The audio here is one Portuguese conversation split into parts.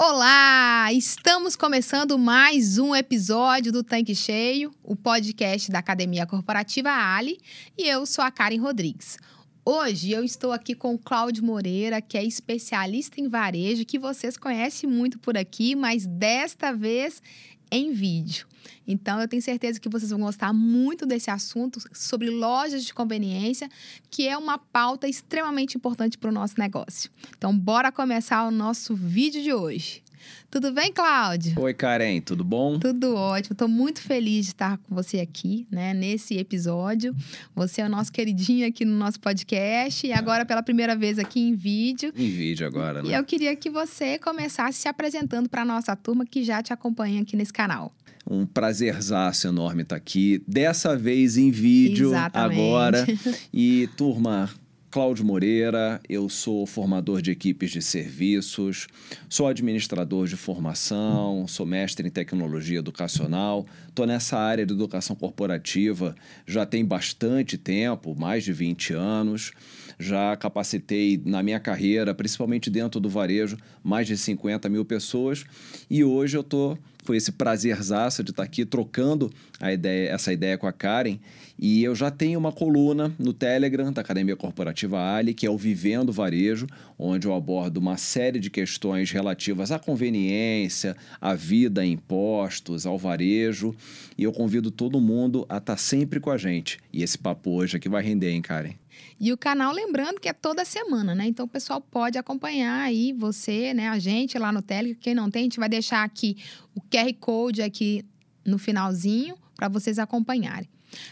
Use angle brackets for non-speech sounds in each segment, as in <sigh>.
Olá! Estamos começando mais um episódio do Tanque Cheio, o podcast da Academia Corporativa Ali, e eu sou a Karen Rodrigues. Hoje eu estou aqui com o Cláudio Moreira, que é especialista em varejo, que vocês conhecem muito por aqui, mas desta vez em vídeo. Então, eu tenho certeza que vocês vão gostar muito desse assunto sobre lojas de conveniência, que é uma pauta extremamente importante para o nosso negócio. Então, bora começar o nosso vídeo de hoje. Tudo bem, Cláudio? Oi, Karen, tudo bom? Tudo ótimo. Estou muito feliz de estar com você aqui, né, nesse episódio. Você é o nosso queridinho aqui no nosso podcast e agora pela primeira vez aqui em vídeo. Em vídeo agora, né? E eu queria que você começasse se apresentando para a nossa turma que já te acompanha aqui nesse canal. Um prazerzaço enorme estar aqui. Dessa vez em vídeo, Exatamente. agora. <laughs> E, turma, Cláudio Moreira, eu sou formador de equipes de serviços, sou administrador de formação, sou mestre em tecnologia educacional, estou nessa área de educação corporativa já tem bastante tempo, mais de 20 anos. Já capacitei na minha carreira, principalmente dentro do varejo, mais de 50 mil pessoas e hoje eu estou foi esse prazerzaço de estar aqui trocando a ideia, essa ideia com a Karen. E eu já tenho uma coluna no Telegram da Academia Corporativa Ali, que é o Vivendo Varejo, onde eu abordo uma série de questões relativas à conveniência, à vida, a impostos, ao varejo. E eu convido todo mundo a estar sempre com a gente. E esse papo hoje aqui vai render, hein, Karen? E o canal, lembrando que é toda semana, né? Então o pessoal pode acompanhar aí você, né? A gente lá no Telegram. Quem não tem, a gente vai deixar aqui o QR Code aqui no finalzinho para vocês acompanharem.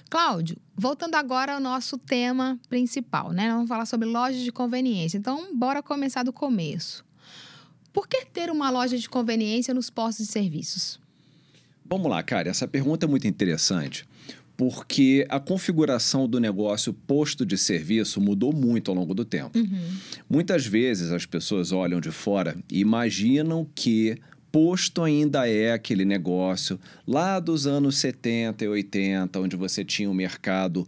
Cláudio, voltando agora ao nosso tema principal, né? Vamos falar sobre lojas de conveniência. Então, bora começar do começo. Por que ter uma loja de conveniência nos postos de serviços? Vamos lá, cara. Essa pergunta é muito interessante porque a configuração do negócio posto de serviço mudou muito ao longo do tempo. Uhum. Muitas vezes as pessoas olham de fora e imaginam que posto ainda é aquele negócio lá dos anos 70 e 80, onde você tinha um mercado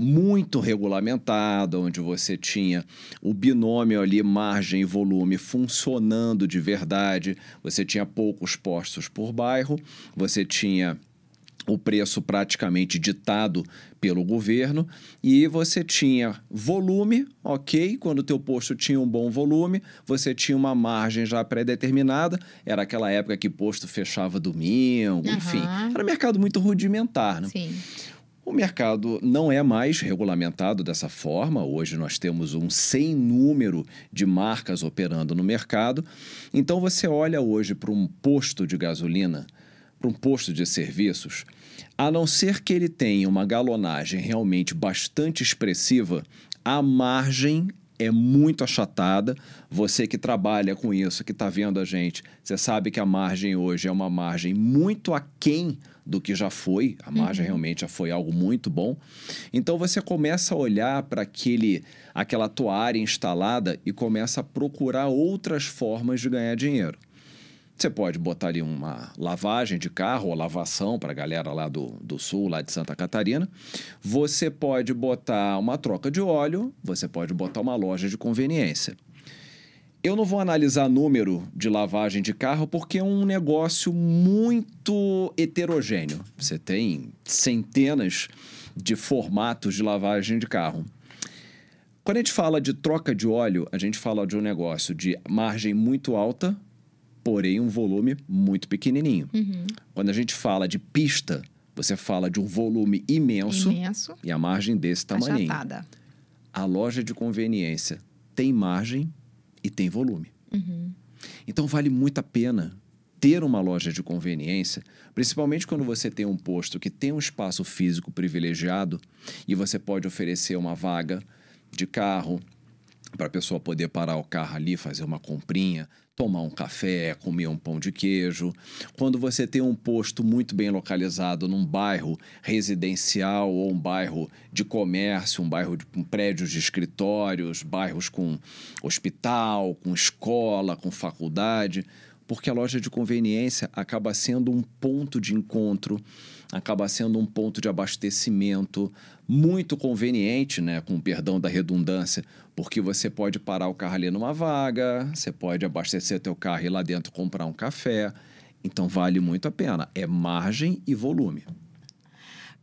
muito regulamentado, onde você tinha o binômio ali, margem e volume, funcionando de verdade, você tinha poucos postos por bairro, você tinha o preço praticamente ditado pelo governo e você tinha volume, ok? Quando o teu posto tinha um bom volume, você tinha uma margem já pré-determinada. Era aquela época que posto fechava domingo, Aham. enfim. Era um mercado muito rudimentar, né? Sim. O mercado não é mais regulamentado dessa forma. Hoje nós temos um sem número de marcas operando no mercado. Então você olha hoje para um posto de gasolina, para um posto de serviços, a não ser que ele tenha uma galonagem realmente bastante expressiva, a margem é muito achatada. Você que trabalha com isso, que está vendo a gente, você sabe que a margem hoje é uma margem muito aquém do que já foi. A margem realmente já foi algo muito bom. Então você começa a olhar para aquele aquela tua área instalada e começa a procurar outras formas de ganhar dinheiro. Você pode botar ali uma lavagem de carro ou lavação para a galera lá do, do sul, lá de Santa Catarina. Você pode botar uma troca de óleo, você pode botar uma loja de conveniência. Eu não vou analisar número de lavagem de carro porque é um negócio muito heterogêneo. Você tem centenas de formatos de lavagem de carro. Quando a gente fala de troca de óleo, a gente fala de um negócio de margem muito alta, porém um volume muito pequenininho. Uhum. Quando a gente fala de pista, você fala de um volume imenso Imenso. e a margem desse tamanho. Achatada. A loja de conveniência tem margem e tem volume. Uhum. Então vale muito a pena ter uma loja de conveniência, principalmente quando você tem um posto que tem um espaço físico privilegiado e você pode oferecer uma vaga de carro para a pessoa poder parar o carro ali, fazer uma comprinha, tomar um café, comer um pão de queijo. Quando você tem um posto muito bem localizado num bairro residencial ou um bairro de comércio, um bairro de, com prédios de escritórios, bairros com hospital, com escola, com faculdade, porque a loja de conveniência acaba sendo um ponto de encontro acaba sendo um ponto de abastecimento muito conveniente, né, com perdão da redundância, porque você pode parar o carro ali numa vaga, você pode abastecer teu carro e ir lá dentro comprar um café. Então vale muito a pena. É margem e volume.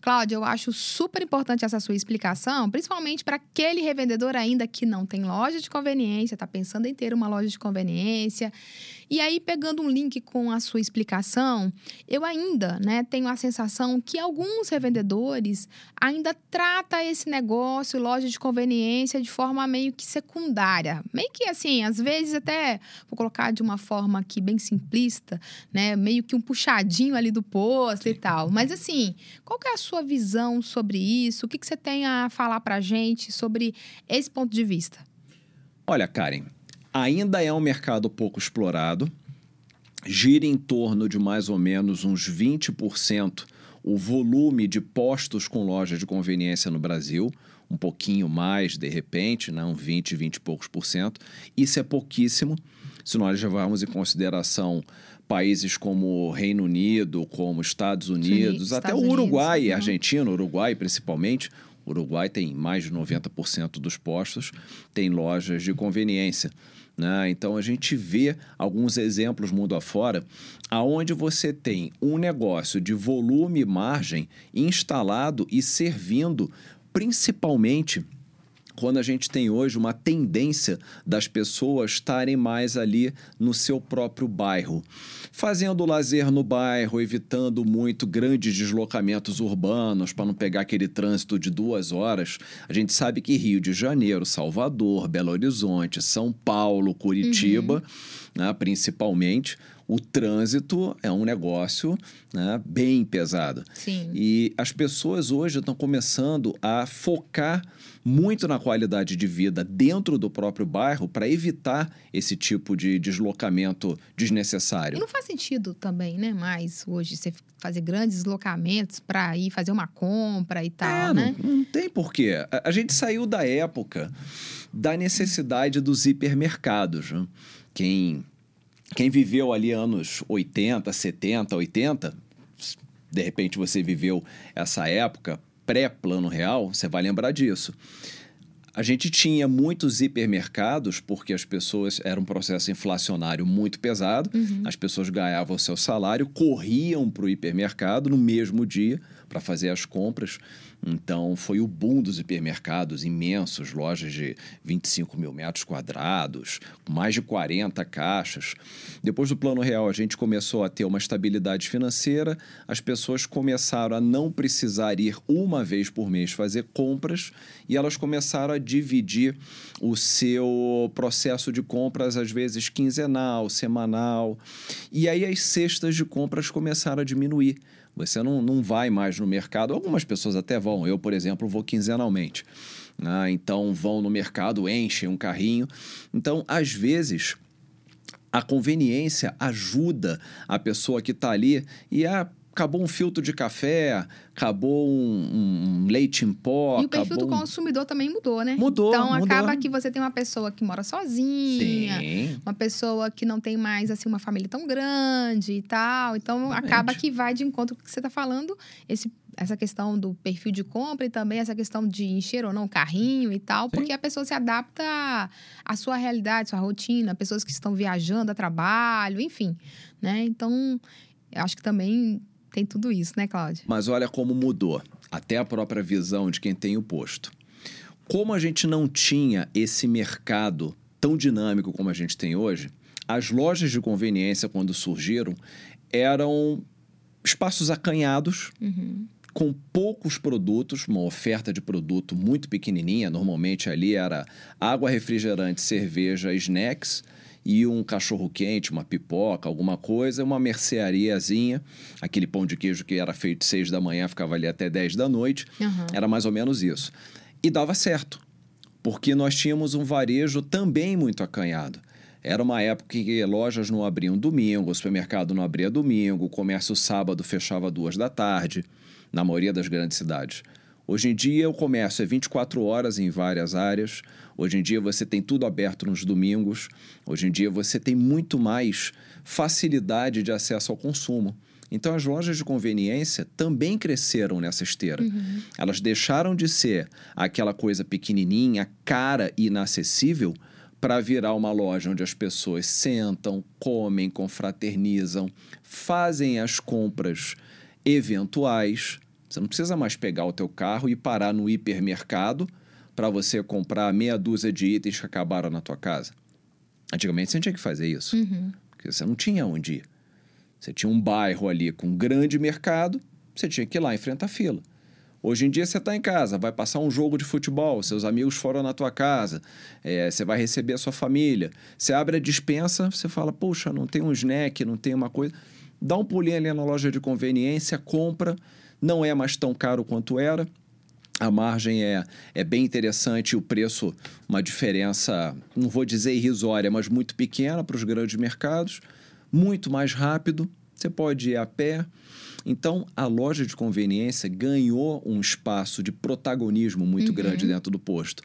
Cláudia, eu acho super importante essa sua explicação, principalmente para aquele revendedor ainda que não tem loja de conveniência, está pensando em ter uma loja de conveniência e aí, pegando um link com a sua explicação, eu ainda né, tenho a sensação que alguns revendedores ainda tratam esse negócio, loja de conveniência, de forma meio que secundária. Meio que assim, às vezes até, vou colocar de uma forma aqui bem simplista, né? Meio que um puxadinho ali do posto e tal. Mas assim, qual que é a sua visão sobre isso? O que, que você tem a falar pra gente sobre esse ponto de vista? Olha, Karen, ainda é um mercado pouco explorado, gira em torno de mais ou menos uns 20% o volume de postos com loja de conveniência no Brasil, um pouquinho mais de repente, né? um 20, 20 e poucos por cento. Isso é pouquíssimo se nós levarmos em consideração países como Reino Unido, como Estados Unidos, Sim, até Estados o Uruguai Unidos, Argentina, Uruguai principalmente. O Uruguai tem mais de 90% dos postos, tem lojas de conveniência. Né? Então a gente vê alguns exemplos mundo afora, aonde você tem um negócio de volume e margem instalado e servindo principalmente quando a gente tem hoje uma tendência das pessoas estarem mais ali no seu próprio bairro, fazendo lazer no bairro, evitando muito grandes deslocamentos urbanos para não pegar aquele trânsito de duas horas. A gente sabe que Rio de Janeiro, Salvador, Belo Horizonte, São Paulo, Curitiba, uhum. né, principalmente, o trânsito é um negócio né, bem pesado. Sim. E as pessoas hoje estão começando a focar muito na qualidade de vida dentro do próprio bairro para evitar esse tipo de deslocamento desnecessário. E não faz sentido também, né? Mais hoje você fazer grandes deslocamentos para ir fazer uma compra e tal, é, né? Não, não tem porquê. A, a gente saiu da época da necessidade dos hipermercados. Né? Quem quem viveu ali anos 80, 70, 80, de repente você viveu essa época pré-plano real, você vai lembrar disso. A gente tinha muitos hipermercados porque as pessoas era um processo inflacionário muito pesado. Uhum. As pessoas ganhavam o seu salário, corriam para o hipermercado no mesmo dia para fazer as compras. Então, foi o boom dos hipermercados imensos, lojas de 25 mil metros quadrados, mais de 40 caixas. Depois do Plano Real, a gente começou a ter uma estabilidade financeira, as pessoas começaram a não precisar ir uma vez por mês fazer compras e elas começaram a dividir o seu processo de compras, às vezes quinzenal, semanal. E aí as cestas de compras começaram a diminuir. Você não, não vai mais no mercado. Algumas pessoas até vão. Eu, por exemplo, vou quinzenalmente. Ah, então vão no mercado, enchem um carrinho. Então, às vezes, a conveniência ajuda a pessoa que está ali e a acabou um filtro de café, acabou um, um leite em pó. E o perfil do consumidor também mudou, né? Mudou. Então mudou. acaba que você tem uma pessoa que mora sozinha, Sim. uma pessoa que não tem mais assim uma família tão grande e tal. Então Exatamente. acaba que vai de encontro com o que você está falando, esse essa questão do perfil de compra e também essa questão de encher ou não o carrinho e tal, Sim. porque a pessoa se adapta à sua realidade, à sua rotina, pessoas que estão viajando a trabalho, enfim, né? Então, eu acho que também tem tudo isso, né, Cláudio? Mas olha como mudou, até a própria visão de quem tem o posto. Como a gente não tinha esse mercado tão dinâmico como a gente tem hoje, as lojas de conveniência, quando surgiram, eram espaços acanhados, uhum. com poucos produtos, uma oferta de produto muito pequenininha. Normalmente ali era água, refrigerante, cerveja, snacks e um cachorro quente, uma pipoca, alguma coisa, uma merceariazinha, aquele pão de queijo que era feito seis da manhã, ficava ali até 10 da noite. Uhum. Era mais ou menos isso. E dava certo, porque nós tínhamos um varejo também muito acanhado. Era uma época que lojas não abriam domingo, o supermercado não abria domingo, o comércio sábado fechava duas da tarde, na maioria das grandes cidades. Hoje em dia, o comércio é 24 horas em várias áreas. Hoje em dia, você tem tudo aberto nos domingos. Hoje em dia, você tem muito mais facilidade de acesso ao consumo. Então, as lojas de conveniência também cresceram nessa esteira. Uhum. Elas deixaram de ser aquela coisa pequenininha, cara e inacessível, para virar uma loja onde as pessoas sentam, comem, confraternizam, fazem as compras eventuais. Você não precisa mais pegar o teu carro e parar no hipermercado para você comprar meia dúzia de itens que acabaram na tua casa. Antigamente você tinha que fazer isso, uhum. porque você não tinha onde ir. Você tinha um bairro ali com um grande mercado, você tinha que ir lá enfrentar a fila. Hoje em dia você está em casa, vai passar um jogo de futebol, seus amigos foram na tua casa, é, você vai receber a sua família. Você abre a dispensa, você fala, puxa, não tem um snack, não tem uma coisa. Dá um pulinho ali na loja de conveniência, compra, não é mais tão caro quanto era. A margem é, é bem interessante, o preço, uma diferença, não vou dizer irrisória, mas muito pequena para os grandes mercados muito mais rápido, você pode ir a pé. Então, a loja de conveniência ganhou um espaço de protagonismo muito uhum. grande dentro do posto.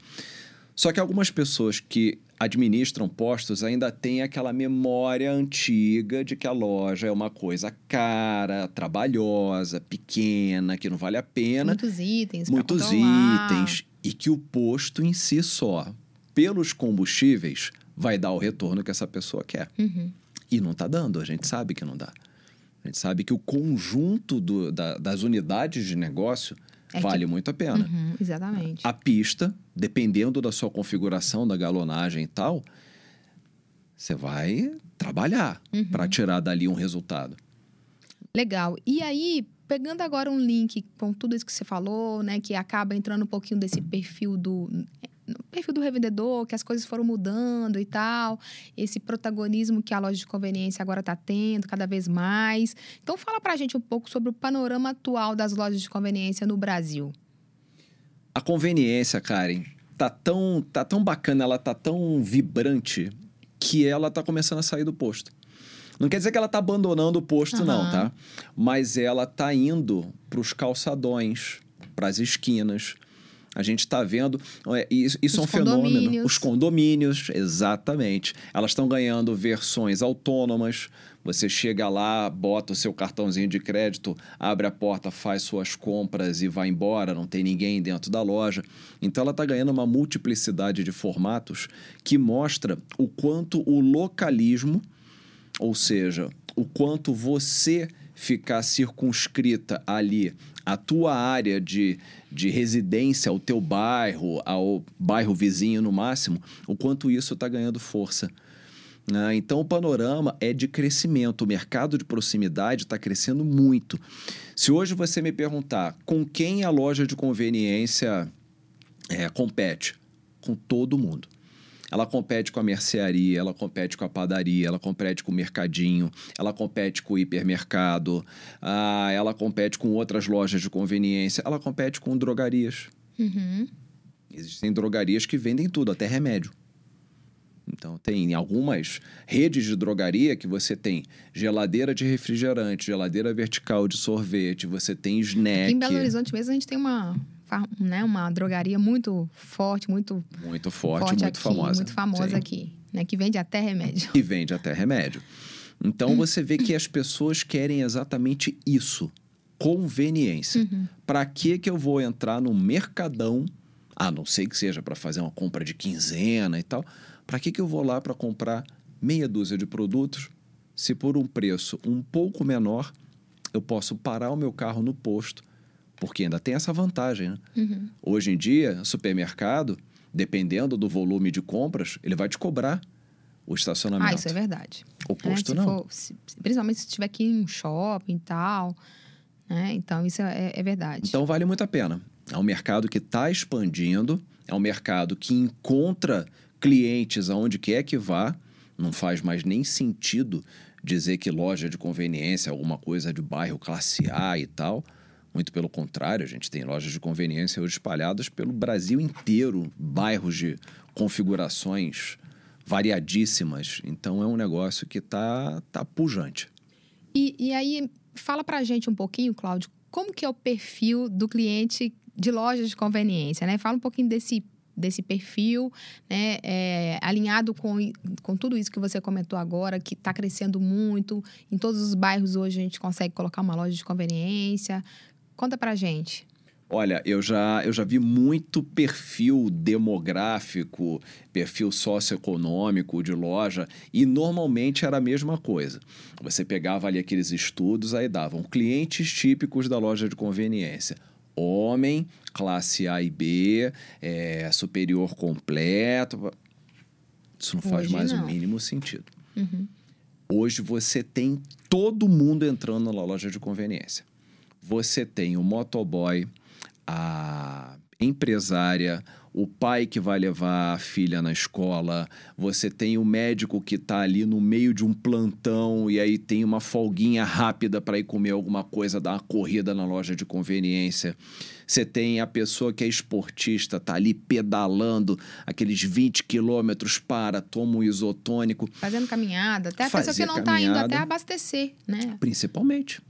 Só que algumas pessoas que administram postos ainda têm aquela memória antiga de que a loja é uma coisa cara, trabalhosa, pequena, que não vale a pena. Muitos itens. Muitos itens. E que o posto em si só, pelos combustíveis, vai dar o retorno que essa pessoa quer. Uhum. E não está dando, a gente sabe que não dá. A gente sabe que o conjunto do, da, das unidades de negócio é vale que... muito a pena. Uhum, exatamente. A pista, dependendo da sua configuração, da galonagem e tal, você vai trabalhar uhum. para tirar dali um resultado. Legal. E aí, pegando agora um link com tudo isso que você falou, né, que acaba entrando um pouquinho desse perfil do no perfil do revendedor, que as coisas foram mudando e tal, esse protagonismo que a loja de conveniência agora está tendo cada vez mais. Então, fala para a gente um pouco sobre o panorama atual das lojas de conveniência no Brasil. A conveniência, Karen, tá tão, tá tão bacana, ela tá tão vibrante que ela tá começando a sair do posto. Não quer dizer que ela tá abandonando o posto, uhum. não, tá? Mas ela tá indo para os calçadões, para as esquinas, a gente está vendo. Isso, isso é um fenômeno. Os condomínios, exatamente. Elas estão ganhando versões autônomas. Você chega lá, bota o seu cartãozinho de crédito, abre a porta, faz suas compras e vai embora, não tem ninguém dentro da loja. Então ela está ganhando uma multiplicidade de formatos que mostra o quanto o localismo, ou seja, o quanto você ficar circunscrita ali a tua área de, de residência, ao teu bairro, ao bairro vizinho no máximo, o quanto isso está ganhando força. Ah, então, o panorama é de crescimento. O mercado de proximidade está crescendo muito. Se hoje você me perguntar com quem a loja de conveniência é, compete, com todo mundo. Ela compete com a mercearia, ela compete com a padaria, ela compete com o mercadinho, ela compete com o hipermercado, ah, ela compete com outras lojas de conveniência, ela compete com drogarias. Uhum. Existem drogarias que vendem tudo, até remédio. Então, tem algumas redes de drogaria que você tem geladeira de refrigerante, geladeira vertical de sorvete, você tem snack. Aqui em Belo Horizonte mesmo a gente tem uma né, uma drogaria muito forte, muito muito forte, forte muito aqui, famosa, muito famosa Sim. aqui, né, que vende até remédio. Que vende até remédio. Então você vê que as pessoas querem exatamente isso, conveniência. Uhum. Para que que eu vou entrar no mercadão, a não ser que seja para fazer uma compra de quinzena e tal, para que que eu vou lá para comprar meia dúzia de produtos, se por um preço um pouco menor eu posso parar o meu carro no posto porque ainda tem essa vantagem. Né? Uhum. Hoje em dia, supermercado, dependendo do volume de compras, ele vai te cobrar o estacionamento. Ah, isso é verdade. O posto é, não. For, se, principalmente se tiver aqui em um shopping e tal. Né? Então, isso é, é verdade. Então, vale muito a pena. É um mercado que está expandindo, é um mercado que encontra clientes aonde quer que vá. Não faz mais nem sentido dizer que loja de conveniência alguma coisa de bairro classe A e tal. Muito pelo contrário, a gente tem lojas de conveniência hoje espalhadas pelo Brasil inteiro, bairros de configurações variadíssimas. Então é um negócio que está tá pujante. E, e aí, fala para a gente um pouquinho, Cláudio, como que é o perfil do cliente de lojas de conveniência, né? Fala um pouquinho desse desse perfil, né, é, alinhado com, com tudo isso que você comentou agora, que está crescendo muito. Em todos os bairros hoje a gente consegue colocar uma loja de conveniência. Conta pra gente. Olha, eu já, eu já vi muito perfil demográfico, perfil socioeconômico de loja, e normalmente era a mesma coisa. Você pegava ali aqueles estudos, aí davam clientes típicos da loja de conveniência. Homem, classe A e B, é, superior completo. Isso não faz Hoje mais não. o mínimo sentido. Uhum. Hoje você tem todo mundo entrando na loja de conveniência. Você tem o motoboy, a empresária, o pai que vai levar a filha na escola, você tem o médico que está ali no meio de um plantão e aí tem uma folguinha rápida para ir comer alguma coisa, dar uma corrida na loja de conveniência. Você tem a pessoa que é esportista, tá ali pedalando aqueles 20 quilômetros, para, toma um isotônico, Fazendo caminhada, até a pessoa que não está indo até abastecer, né? principalmente.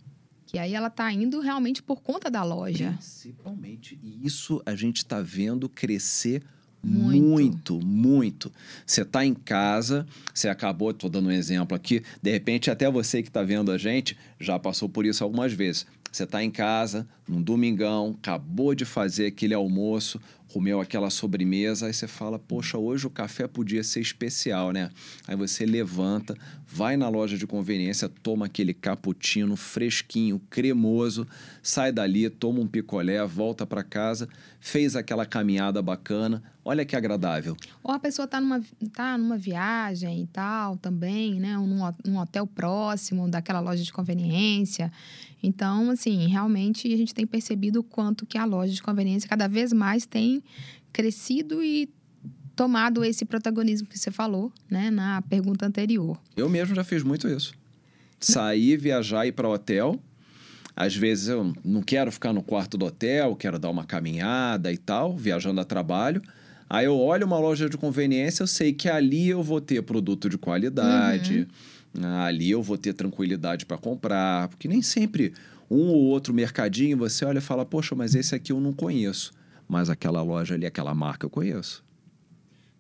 Que aí ela está indo realmente por conta da loja. Principalmente. E isso a gente está vendo crescer Muito. muito, muito. Você está em casa, você acabou, estou dando um exemplo aqui, de repente até você que está vendo a gente já passou por isso algumas vezes. Você está em casa, num domingão, acabou de fazer aquele almoço, comeu aquela sobremesa, aí você fala, poxa, hoje o café podia ser especial, né? Aí você levanta, vai na loja de conveniência, toma aquele cappuccino fresquinho, cremoso, sai dali, toma um picolé, volta para casa, fez aquela caminhada bacana, olha que agradável. Ou a pessoa está numa, tá numa viagem e tal também, né? Ou Num, num hotel próximo daquela loja de conveniência. Então, assim, realmente a gente tem percebido o quanto que a loja de conveniência cada vez mais tem crescido e tomado esse protagonismo que você falou, né? Na pergunta anterior. Eu mesmo já fiz muito isso. Sair, viajar, ir para hotel. Às vezes eu não quero ficar no quarto do hotel, quero dar uma caminhada e tal, viajando a trabalho. Aí eu olho uma loja de conveniência, eu sei que ali eu vou ter produto de qualidade, ali eu vou ter tranquilidade para comprar, porque nem sempre um ou outro mercadinho você olha e fala: Poxa, mas esse aqui eu não conheço. Mas aquela loja ali, aquela marca eu conheço.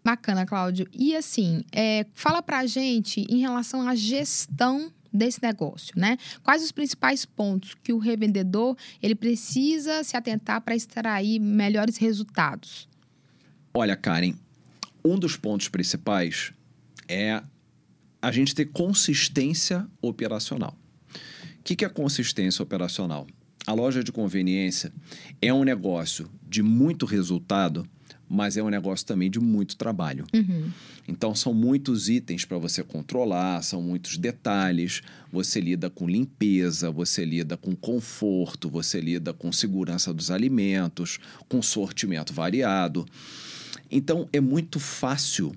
Bacana, Cláudio. E assim, é, fala pra gente em relação à gestão desse negócio, né? Quais os principais pontos que o revendedor ele precisa se atentar para extrair melhores resultados? Olha, Karen, um dos pontos principais é a gente ter consistência operacional. O que que é consistência operacional? A loja de conveniência é um negócio de muito resultado, mas é um negócio também de muito trabalho. Uhum. Então, são muitos itens para você controlar, são muitos detalhes. Você lida com limpeza, você lida com conforto, você lida com segurança dos alimentos, com sortimento variado. Então, é muito fácil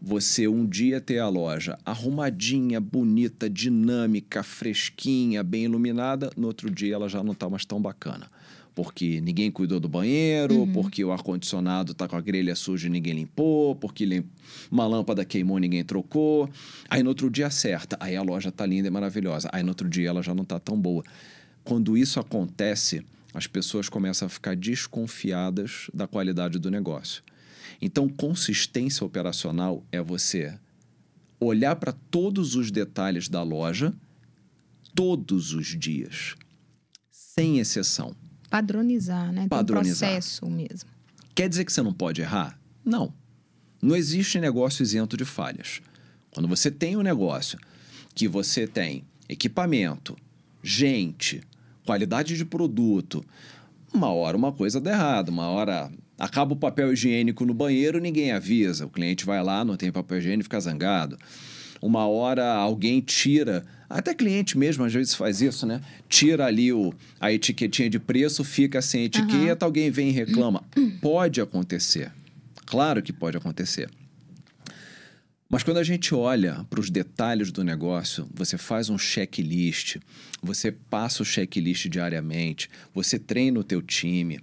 você um dia ter a loja arrumadinha, bonita, dinâmica, fresquinha, bem iluminada, no outro dia ela já não está mais tão bacana. Porque ninguém cuidou do banheiro, porque o ar-condicionado está com a grelha suja e ninguém limpou, porque uma lâmpada queimou e ninguém trocou. Aí no outro dia acerta, aí a loja está linda e maravilhosa. Aí no outro dia ela já não está tão boa. Quando isso acontece, as pessoas começam a ficar desconfiadas da qualidade do negócio. Então, consistência operacional é você olhar para todos os detalhes da loja todos os dias, sem exceção. Padronizar, né? Tem um Padronizar. processo mesmo. Quer dizer que você não pode errar? Não. Não existe negócio isento de falhas. Quando você tem um negócio que você tem equipamento, gente, qualidade de produto, uma hora uma coisa dá errado, uma hora acaba o papel higiênico no banheiro, ninguém avisa. O cliente vai lá, não tem papel higiênico, fica zangado. Uma hora alguém tira, até cliente mesmo às vezes faz isso, né? Tira ali o, a etiquetinha de preço, fica sem etiqueta, alguém vem e reclama. Pode acontecer. Claro que pode acontecer. Mas quando a gente olha para os detalhes do negócio, você faz um checklist, você passa o checklist diariamente, você treina o teu time,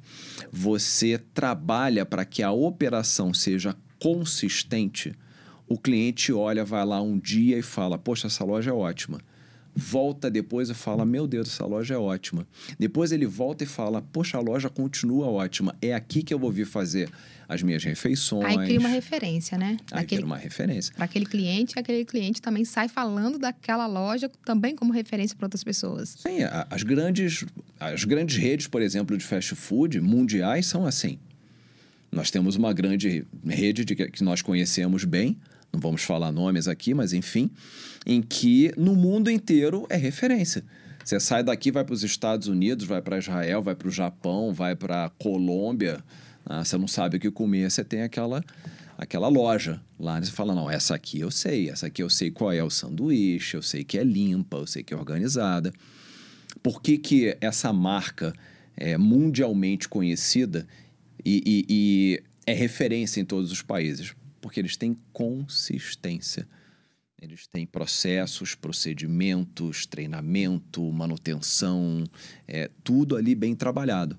você trabalha para que a operação seja consistente, o cliente olha, vai lá um dia e fala: "Poxa, essa loja é ótima". Volta depois e fala: Meu Deus, essa loja é ótima. Depois ele volta e fala: Poxa, a loja continua ótima. É aqui que eu vou vir fazer as minhas refeições. Aí cria uma referência, né? Aí Daquele, cria uma referência. Para aquele cliente, aquele cliente também sai falando daquela loja também como referência para outras pessoas. Sim, as grandes, as grandes redes, por exemplo, de fast food mundiais são assim. Nós temos uma grande rede de que nós conhecemos bem, não vamos falar nomes aqui, mas enfim, em que no mundo inteiro é referência. Você sai daqui, vai para os Estados Unidos, vai para Israel, vai para o Japão, vai para Colômbia, ah, você não sabe o que comer, você tem aquela aquela loja lá, você fala, não, essa aqui eu sei, essa aqui eu sei qual é o sanduíche, eu sei que é limpa, eu sei que é organizada. Por que, que essa marca é mundialmente conhecida e, e- e é referência em todos os países? Porque eles têm consistência. Eles têm processos, procedimentos, treinamento, manutenção, é, tudo ali bem trabalhado.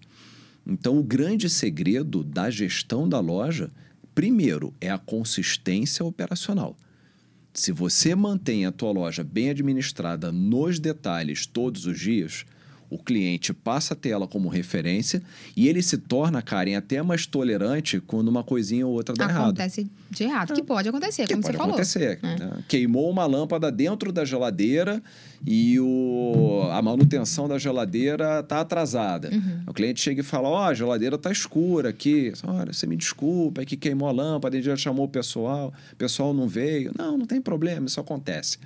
Então, o grande segredo da gestão da loja, primeiro, é a consistência operacional. Se você mantém a tua loja bem administrada nos detalhes todos os dias, o cliente passa a ter ela como referência e ele se torna, Karen, até mais tolerante quando uma coisinha ou outra dá errado. Acontece de errado, que pode acontecer, Que como pode você falou. acontecer. É. né? Queimou uma lâmpada dentro da geladeira e o, a manutenção da geladeira está atrasada. Uhum. O cliente chega e fala: Ó, a geladeira está escura aqui. Olha, você me desculpa, é que queimou a lâmpada, a gente já chamou o pessoal, o pessoal não veio. Não, não tem problema, isso acontece.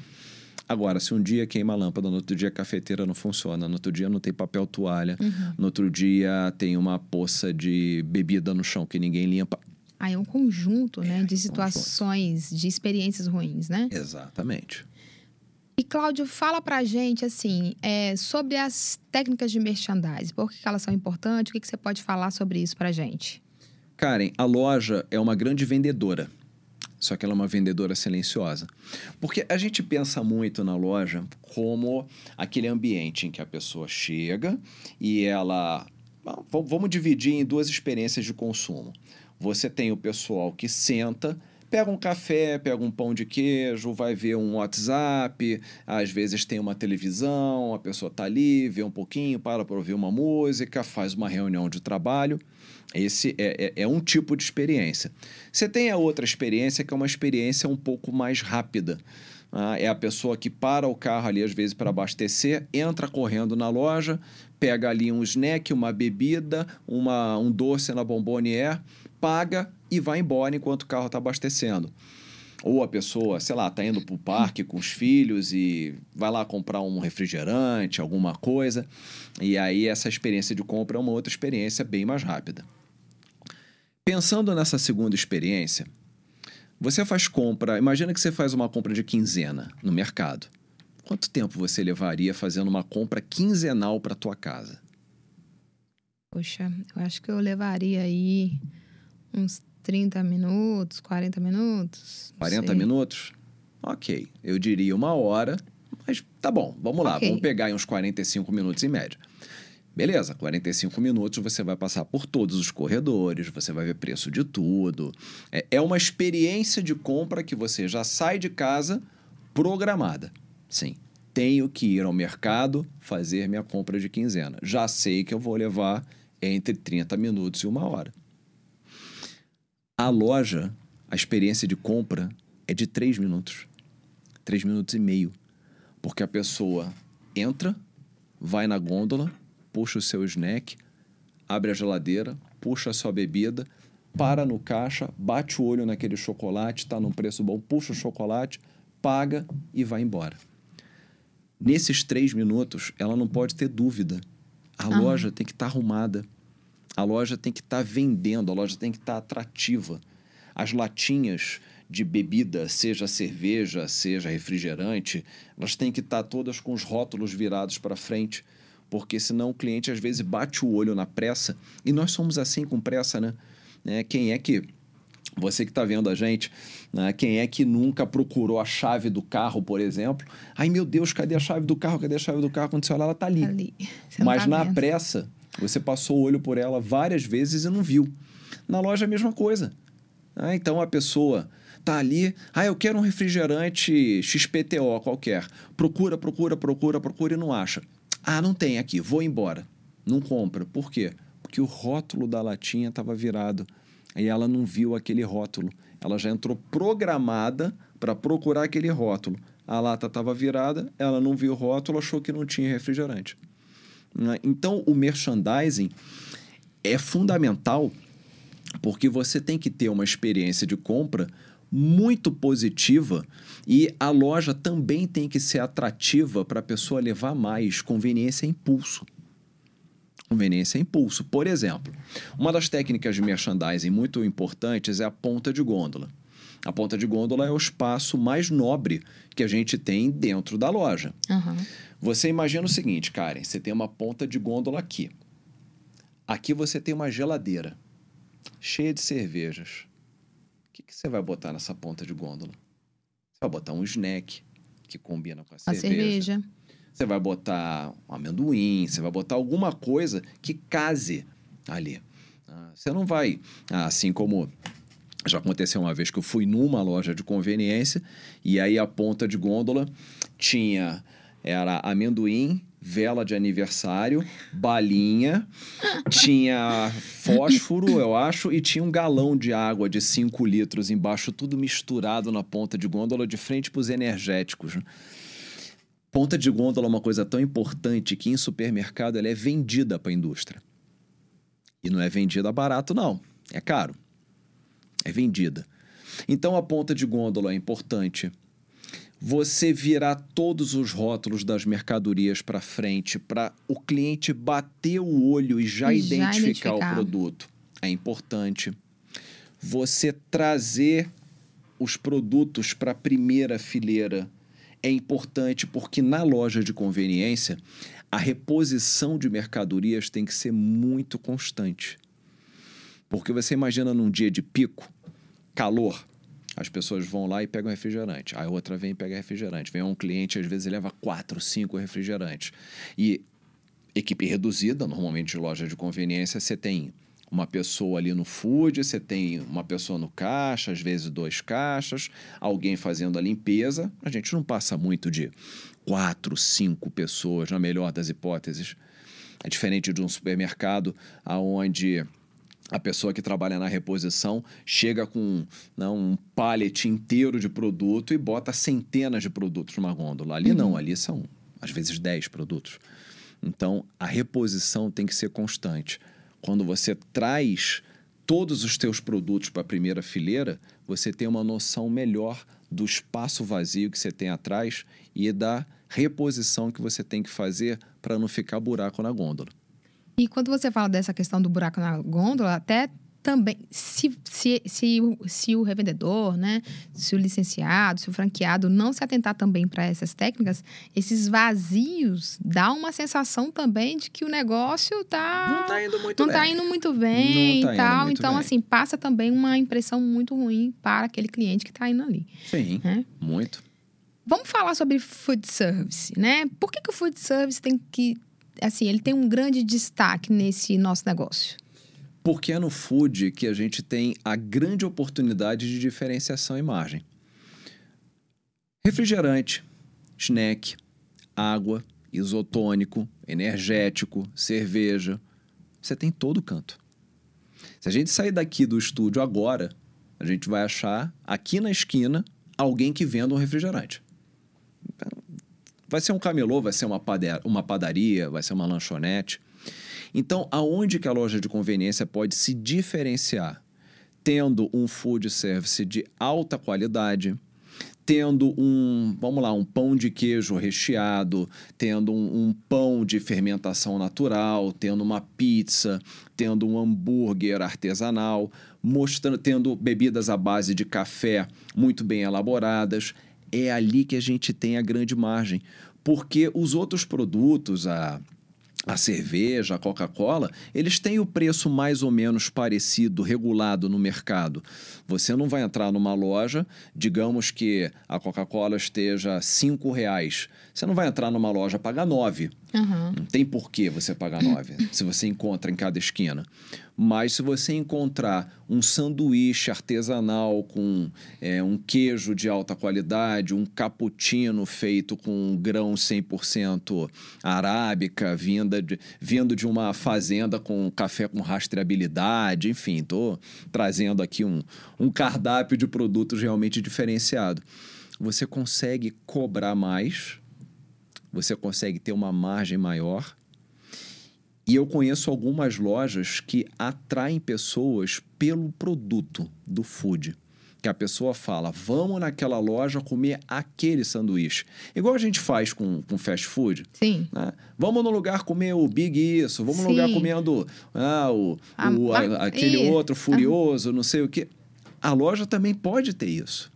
Agora, se um dia queima a lâmpada, no outro dia a cafeteira não funciona, no outro dia não tem papel toalha, Uhum. no outro dia tem uma poça de bebida no chão que ninguém limpa. Aí é um conjunto, né, É, de situações, de experiências ruins, né? Exatamente. E Cláudio, fala pra gente, assim, é, sobre as técnicas de merchandising. Por que que elas são importantes? O que, que você pode falar sobre isso pra gente? Karen, a loja é uma grande vendedora. Só que ela é uma vendedora silenciosa. Porque a gente pensa muito na loja como aquele ambiente em que a pessoa chega e ela. Bom, v- Vamos dividir em duas experiências de consumo. Você tem o pessoal que senta, pega um café, pega um pão de queijo, vai ver um WhatsApp, às vezes tem uma televisão, a pessoa está ali, vê um pouquinho, para para ouvir uma música, faz uma reunião de trabalho. Esse é, é, é um tipo de experiência. Você tem a outra experiência, que é uma experiência um pouco mais rápida. Ah, é a pessoa que para o carro ali, às vezes, para abastecer, entra correndo na loja, pega ali um snack, uma bebida, uma, um doce na bombonier, paga e vai embora enquanto o carro está abastecendo. Ou a pessoa, sei lá, está indo para o parque com os filhos e vai lá comprar um refrigerante, alguma coisa. E aí essa experiência de compra é uma outra experiência bem mais rápida. Pensando nessa segunda experiência, você faz compra, imagina que você faz uma compra de quinzena no mercado. Quanto tempo você levaria fazendo uma compra quinzenal para tua casa? Poxa, eu acho que eu levaria aí uns 30 minutos, 40 minutos. não 40 sei. minutos? Ok, eu diria uma hora, mas tá bom, vamos lá, Ok. vamos pegar aí uns 45 minutos em média. Beleza, 45 minutos você vai passar por todos os corredores, você vai ver preço de tudo. É, é uma experiência de compra que você já sai de casa programada. Sim, tenho que ir ao mercado fazer minha compra de quinzena. Já sei que eu vou levar entre 30 minutos e uma hora. A loja, a experiência de compra é de 3 minutos. 3 minutos e meio. Porque a pessoa entra, vai na gôndola, puxa o seu snack, abre a geladeira, puxa a sua bebida, para no caixa, bate o olho naquele chocolate, está num preço bom, puxa o chocolate, paga e vai embora. Nesses três minutos, ela não pode ter dúvida. A loja tem que estar arrumada. A loja tem que estar vendendo, a loja tem que estar atrativa. As latinhas de bebida, seja cerveja, seja refrigerante, elas têm que estar todas com os rótulos virados para frente, porque senão o cliente às vezes bate o olho na pressa, e nós somos assim com pressa, né? Né? Quem é que você que está vendo a gente, né? quem é que nunca procurou a chave do carro, por exemplo? Ai, meu Deus, cadê a chave do carro? Cadê a chave do carro? Quando você olha, ela está ali. Ali. Mas tá na vendo. pressa, você passou o olho por ela várias vezes e não viu. Na loja, a mesma coisa. Ah, então a pessoa Tá ali, ah, eu quero um refrigerante XPTO qualquer. Procura, procura, procura, procura e não acha. Ah, não tem aqui, vou embora. Não compra. Por quê? Porque o rótulo da latinha estava virado. Aí ela não viu aquele rótulo. Ela já entrou programada para procurar aquele rótulo. A lata estava virada, ela não viu o rótulo, achou que não tinha refrigerante. Né? Então, o merchandising é fundamental porque você tem que ter uma experiência de compra muito positiva e a loja também tem que ser atrativa para a pessoa levar mais. Conveniência é impulso. Conveniência é impulso. Por exemplo, uma das técnicas de merchandising muito importantes é a ponta de gôndola. A ponta de gôndola é o espaço mais nobre que a gente tem dentro da loja. Uhum. Você imagina o seguinte, Karen: você tem uma ponta de gôndola aqui. Aqui você tem uma geladeira cheia de cervejas. O que, que você vai botar nessa ponta de gôndola? Você vai botar um snack que combina com a, a cerveja. cerveja. Você vai botar um amendoim, você vai botar alguma coisa que case ali. Ah, você não vai, ah, assim como já aconteceu uma vez que eu fui numa loja de conveniência e aí a ponta de gôndola tinha era amendoim, vela de aniversário, balinha, tinha fósforo, eu acho, e tinha um galão de água de 5 litros embaixo, tudo misturado na ponta de gôndola, de frente para os energéticos. Ponta de gôndola é uma coisa tão importante que em supermercado ela é vendida para a indústria. E não é vendida barato, não. É caro. É vendida. Então a ponta de gôndola é importante você virar todos os rótulos das mercadorias para frente para o cliente bater o olho e já, e identificar, já identificar o produto. É importante. Você trazer os produtos para a primeira fileira é importante porque na loja de conveniência a reposição de mercadorias tem que ser muito constante. Porque você imagina num dia de pico, calor, as pessoas vão lá e pegam refrigerante. Aí outra vem e pega refrigerante. Vem um cliente, às vezes leva quatro, cinco refrigerantes. E equipe reduzida, normalmente de loja de conveniência, você tem uma pessoa ali no food, você tem uma pessoa no caixa, às vezes dois caixas, alguém fazendo a limpeza. A gente não passa muito de quatro, cinco pessoas, na melhor das hipóteses. É diferente de um supermercado onde a pessoa que trabalha na reposição chega com né, um pallet inteiro de produto e bota centenas de produtos numa gôndola. Ali uhum. não, ali são às vezes 10 produtos. Então, a reposição tem que ser constante. Quando você traz todos os teus produtos para a primeira fileira, você tem uma noção melhor do espaço vazio que você tem atrás e da reposição que você tem que fazer para não ficar buraco na gôndola. E quando você fala dessa questão do buraco na gôndola, até também, se, se, se, se o revendedor, né, se o licenciado, se o franqueado não se atentar também para essas técnicas, esses vazios dá uma sensação também de que o negócio tá não está indo muito não bem, tá indo muito bem tá e tal. Então, bem. assim, passa também uma impressão muito ruim para aquele cliente que está indo ali. Sim, né? muito. Vamos falar sobre food service, né? Por que, que o food service tem que assim, ele tem um grande destaque nesse nosso negócio? Porque é no food que a gente tem a grande oportunidade de diferenciação e margem. Refrigerante, snack, água, isotônico, energético, cerveja. Você tem todo o canto. Se a gente sair daqui do estúdio agora, a gente vai achar aqui na esquina alguém que venda um refrigerante. Vai ser um camelô, vai ser uma, uma padaria, vai ser uma lanchonete. Então, aonde que a loja de conveniência pode se diferenciar? Tendo um food service de alta qualidade, tendo um, vamos lá, um pão de queijo recheado, tendo um, um, pão de fermentação natural, tendo uma pizza, tendo um hambúrguer artesanal, mostrando, tendo bebidas à base de café muito bem elaboradas é ali que a gente tem a grande margem. Porque os outros produtos, a, a cerveja, a Coca-Cola, eles têm o preço mais ou menos parecido, regulado no mercado. Você não vai entrar numa loja, digamos que a Coca-Cola esteja R$ reais. Você não vai entrar numa loja pagar nove. Uhum. Não tem porquê você pagar nove <clears throat> se você encontra em cada esquina. Mas se você encontrar um sanduíche artesanal com é, um queijo de alta qualidade, um cappuccino feito com grão 100% arábica, vinda de, vindo de uma fazenda com café com rastreabilidade, enfim, estou trazendo aqui um, um cardápio de produtos realmente diferenciado. Você consegue cobrar mais, você consegue ter uma margem maior e eu conheço algumas lojas que atraem pessoas pelo produto do food. Que a pessoa fala, vamos naquela loja comer aquele sanduíche. Igual a gente faz com, com fast food. Sim. Né? Vamos no lugar comer o Big Isso, vamos Sim. no lugar comendo ah, o, A o, a- aquele Ih, outro furioso, não sei o quê. A loja também pode ter isso.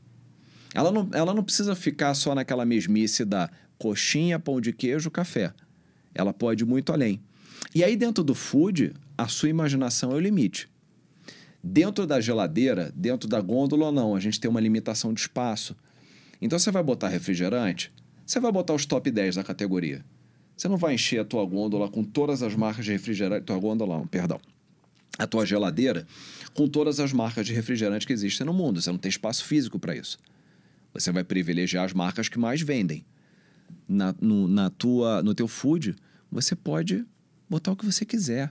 Ela não, ela não precisa ficar só naquela mesmice da coxinha, pão de queijo, café. Ela pode ir muito além. E aí, dentro do food, a sua imaginação é o limite. Dentro da geladeira, dentro da gôndola não, a gente tem uma limitação de espaço. Então, você vai botar refrigerante, você vai botar os top 10 da categoria. Você não vai encher a tua gôndola com todas as marcas de refrigerante. Tua gôndola, não, perdão. A tua geladeira com todas as marcas de refrigerante que existem no mundo. Você não tem espaço físico para isso. Você vai privilegiar as marcas que mais vendem. Na, no, na tua, no teu food, você pode botar o que você quiser.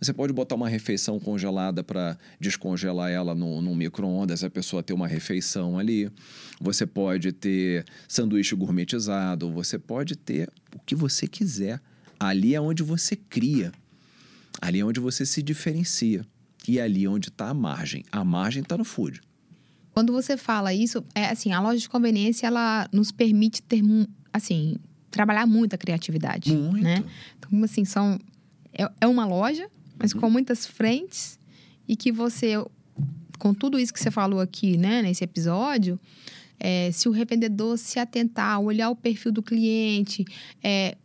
Você pode botar uma refeição congelada para descongelar ela no, no micro-ondas, a pessoa ter uma refeição ali. Você pode ter sanduíche gourmetizado, você pode ter o que você quiser. Ali é onde você cria. Ali é onde você se diferencia. E ali é onde está a margem. A margem está no food. Quando você fala isso, é assim, a loja de conveniência ela nos permite ter assim, trabalhar muito a criatividade, Muito. né? Então, assim, são é, é uma loja, mas Uhum. com muitas frentes e que você com tudo isso que você falou aqui, né, nesse episódio, é, se o revendedor se atentar, olhar o perfil do cliente, é,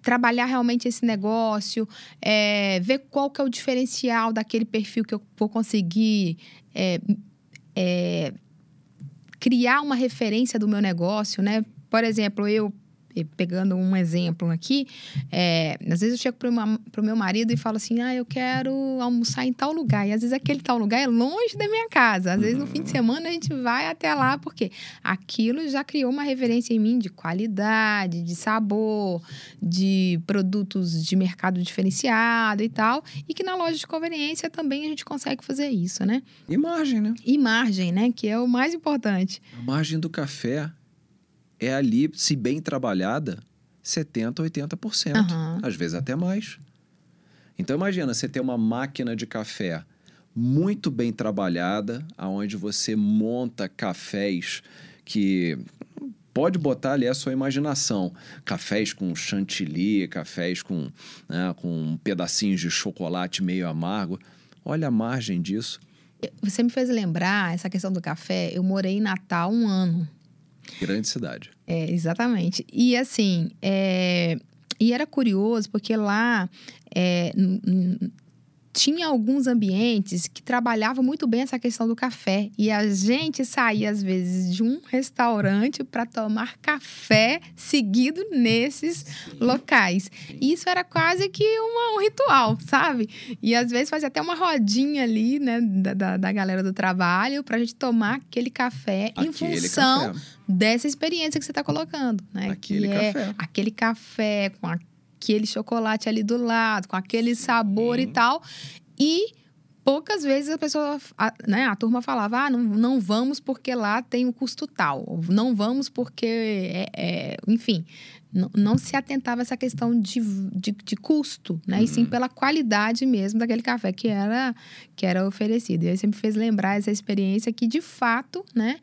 trabalhar realmente esse negócio, é, ver qual que é o diferencial daquele perfil que eu vou conseguir é, é, criar uma referência do meu negócio, né? Por exemplo, eu eh, pegando um exemplo aqui, é, às vezes eu chego para o meu marido e falo assim, ah, eu quero almoçar em tal lugar. E às vezes aquele tal lugar é longe da minha casa. Às vezes no fim de semana a gente vai até lá, porque aquilo já criou uma referência em mim de qualidade, de sabor, de produtos de mercado diferenciado e tal. E que na loja de conveniência também a gente consegue fazer isso, né? E margem, né? E margem, né? Que é o mais importante. A margem do café é ali, se bem trabalhada, 70%, 80%. Aham. Às vezes até mais. Então imagina, você ter uma máquina de café muito bem trabalhada, aonde você monta cafés que pode botar ali a sua imaginação. Cafés com chantilly, cafés com, né, com pedacinhos de chocolate meio amargo. Olha a margem disso. Você me fez lembrar essa questão do café. Eu morei em Natal um ano. Grande cidade. É, exatamente. E assim, é, e era curioso porque lá é, tinha alguns ambientes que trabalhavam muito bem essa questão do café. E a gente saía, às vezes, de um restaurante para tomar café seguido nesses locais. E isso era quase que uma- um ritual, sabe? E às vezes fazia até uma rodinha ali, né, da, da, da galera do trabalho, para a gente tomar aquele café em Aquele função café. dessa experiência que você está colocando, né? Aquele que é café. aquele café com aquele chocolate ali do lado, com aquele sabor e tal. E poucas vezes a pessoa, a, né, a turma falava, ah, não, não vamos porque lá tem o custo tal, não vamos porque, é, é, enfim, não, não se atentava a essa questão de, de, de custo, né? E sim pela qualidade mesmo daquele café que era, que era oferecido. E aí você me fez lembrar essa experiência que, de fato, né,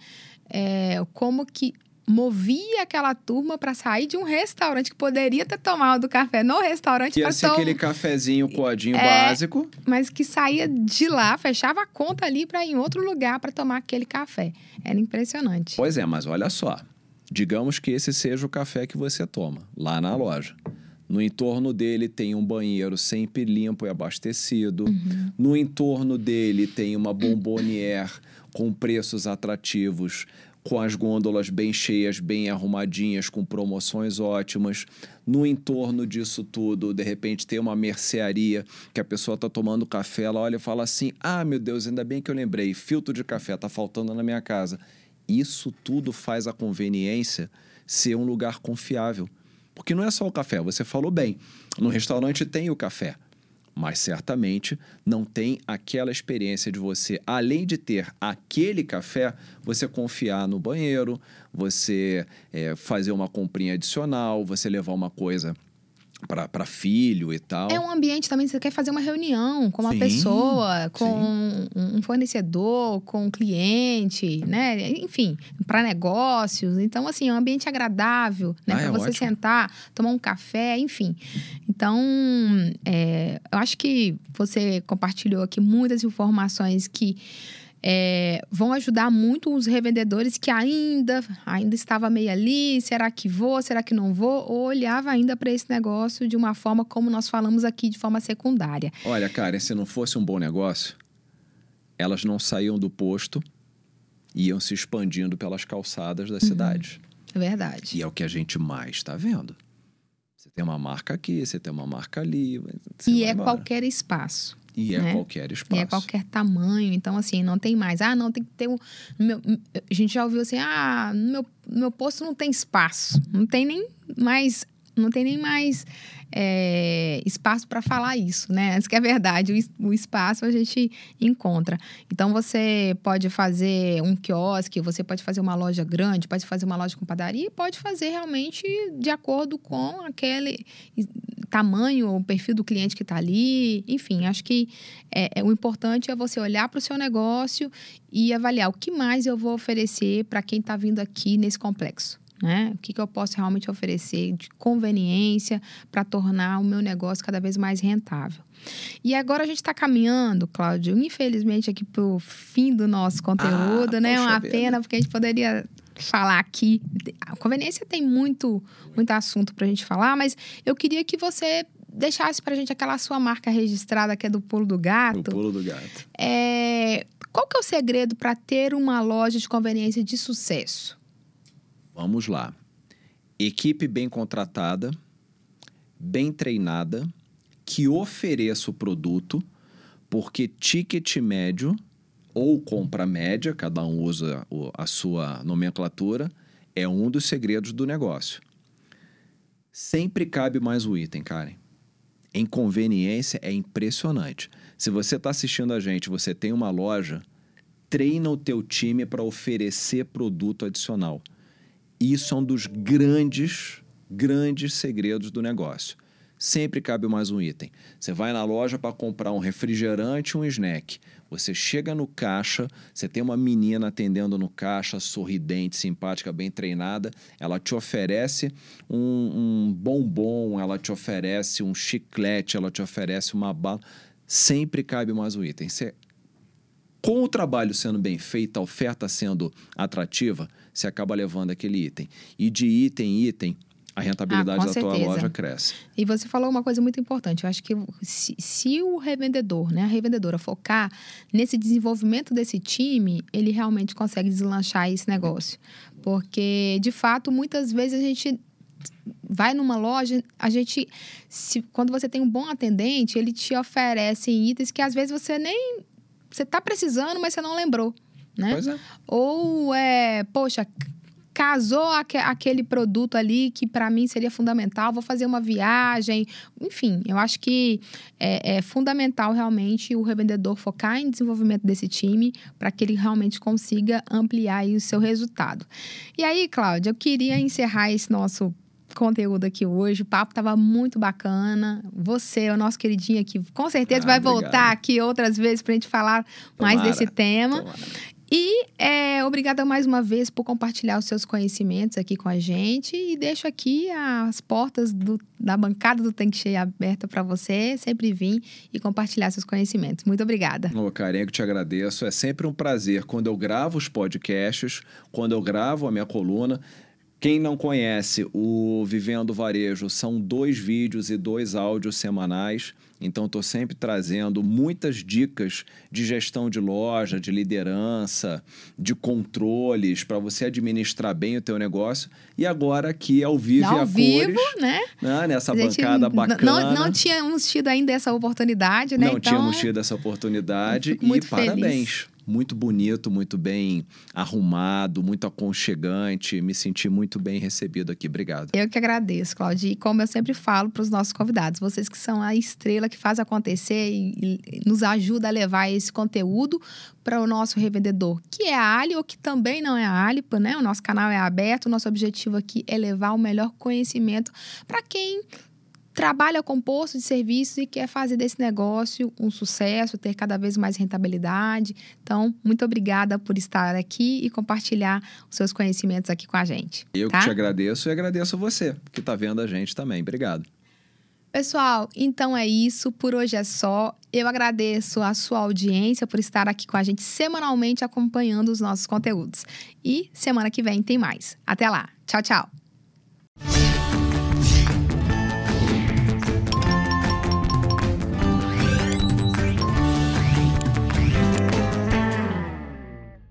é, como que movia aquela turma para sair de um restaurante que poderia ter tomado café no restaurante ia ser aquele cafezinho coadinho básico. mas que saía de lá, fechava a conta ali para ir em outro lugar para tomar aquele café. Era impressionante. Pois é, mas olha só. Digamos que esse seja o café que você toma lá na loja. No entorno dele tem um banheiro sempre limpo e abastecido. No entorno dele tem uma bombonière com preços atrativos, com as gôndolas bem cheias, bem arrumadinhas, com promoções ótimas. No entorno disso tudo, de repente tem uma mercearia que a pessoa está tomando café, ela olha e fala assim: Ah, meu Deus, ainda bem que eu lembrei, filtro de café está faltando na minha casa. Isso tudo faz a conveniência ser um lugar confiável. Porque não é só o café, você falou bem. No restaurante tem o café mas certamente não tem aquela experiência de você, além de ter aquele café, você confiar no banheiro, você é, fazer uma comprinha adicional, você levar uma coisa para filho e tal. É um ambiente também, você quer fazer uma reunião com uma sim, pessoa, com sim. um fornecedor, com um cliente, né? Enfim, para negócios. Então, assim, é um ambiente agradável, né? Ah, para é você ótimo. sentar, tomar um café, enfim. Então, é, eu acho que você compartilhou aqui muitas informações que é, vão ajudar muito os revendedores que ainda ainda estava meio ali, será que vou, será que não vou, ou olhava ainda para esse negócio de uma forma como nós falamos aqui, de forma secundária. Olha, Karen, se não fosse um bom negócio, elas não saíam do posto, iam se expandindo pelas calçadas das uhum. cidades. É verdade. E é o que a gente mais está vendo. Você tem uma marca aqui, você tem uma marca ali. e é embora. qualquer espaço. E é né? qualquer espaço. E é qualquer tamanho. Então, assim, não tem mais. Ah, não, tem que ter um. Meu, a gente já ouviu assim: ah, no meu, meu posto não tem espaço. Não tem nem mais. Não tem nem mais é, espaço para falar isso, né? Isso que é verdade, o, o, espaço a gente encontra. Então você pode fazer um quiosque, você pode fazer uma loja grande, pode fazer uma loja com padaria, pode fazer realmente de acordo com aquele tamanho, o perfil do cliente que está ali. Enfim, acho que é, é, o importante é você olhar para o seu negócio e avaliar o que mais eu vou oferecer para quem está vindo aqui nesse complexo. Né? O que, que eu posso realmente oferecer de conveniência para tornar o meu negócio cada vez mais rentável. E agora a gente está caminhando, Cláudio, infelizmente aqui para o fim do nosso conteúdo, ah, né? É uma pena, porque a gente poderia falar aqui. A conveniência tem muito, muito assunto para a gente falar, mas eu queria que você deixasse para a gente aquela sua marca registrada que é do Pulo do Gato. Do Pulo do Gato. É, qual que é o segredo para ter uma loja de conveniência de sucesso? Vamos lá. Equipe bem contratada, bem treinada, que ofereça o produto, porque ticket médio ou compra média, cada um usa a sua nomenclatura, é um dos segredos do negócio. Sempre cabe mais o item, Karen. Em conveniência é impressionante. Se você está assistindo a gente, você tem uma loja, treina o teu time para oferecer produto adicional. Isso é um dos grandes, grandes segredos do negócio. Sempre cabe mais um item. Você vai na loja para comprar um refrigerante, um snack. Você chega no caixa, você tem uma menina atendendo no caixa, sorridente, simpática, bem treinada. Ela te oferece um, um bombom, ela te oferece um chiclete, ela te oferece uma bala. Sempre cabe mais um item. Você, com o trabalho sendo bem feito, a oferta sendo atrativa, você acaba levando aquele item. E de item em item, a rentabilidade ah, da certeza. tua loja cresce. E você falou uma coisa muito importante. Eu acho que se, se, o revendedor, né, a revendedora focar nesse desenvolvimento desse time, ele realmente consegue deslanchar esse negócio. Porque, de fato, muitas vezes a gente vai numa loja, a gente, se, quando você tem um bom atendente, ele te oferece itens que às vezes você nem você está precisando, mas você não lembrou, né? Pois é. Ou é, poxa, casou aquele produto ali que para mim seria fundamental, vou fazer uma viagem, enfim, eu acho que é, é fundamental realmente o revendedor focar em desenvolvimento desse time para que ele realmente consiga ampliar o seu resultado. E aí, Cláudia, eu queria encerrar esse nosso conteúdo aqui hoje. O papo estava muito bacana. Você, o nosso queridinho aqui, com certeza ah, vai obrigado. voltar aqui outras vezes para a gente falar tomara, mais desse tema. Tomara. E é, obrigada mais uma vez por compartilhar os seus conhecimentos aqui com a gente. E deixo aqui as portas do, da bancada do Tanque Cheio aberta para você sempre vir e compartilhar seus conhecimentos. Muito obrigada. Ô, eu te agradeço. É sempre um prazer quando eu gravo os podcasts, quando eu gravo a minha coluna Quem não conhece o Vivendo Varejo, são dois vídeos e dois áudios semanais. Então, estou sempre trazendo muitas dicas de gestão de loja, de liderança, de controles, para você administrar bem o teu negócio. E agora aqui ao vivo ao e a vivo, cores, né? né? Nessa bancada bacana. Não, não tínhamos tido ainda essa oportunidade, né? Não então, tínhamos tido essa oportunidade. e parabéns. Muito bonito, muito bem arrumado, muito aconchegante. Me senti muito bem recebido aqui. Obrigado. Eu que agradeço, Claudia. E como eu sempre falo para os nossos convidados, vocês que são a estrela que faz acontecer e, e nos ajuda a levar esse conteúdo para o nosso revendedor, que é a Ali ou que também não é a Ali, né? O nosso canal é aberto, o nosso objetivo aqui é levar o melhor conhecimento para quem trabalha com posto de serviços e quer fazer desse negócio um sucesso, ter cada vez mais rentabilidade. Então, muito obrigada por estar aqui e compartilhar os seus conhecimentos aqui com a gente. Eu tá? que te agradeço e agradeço você que está vendo a gente também. Obrigado. Pessoal, então é isso. Por hoje é só. Eu agradeço a sua audiência por estar aqui com a gente semanalmente acompanhando os nossos conteúdos. E semana que vem tem mais. Até lá. Tchau, tchau.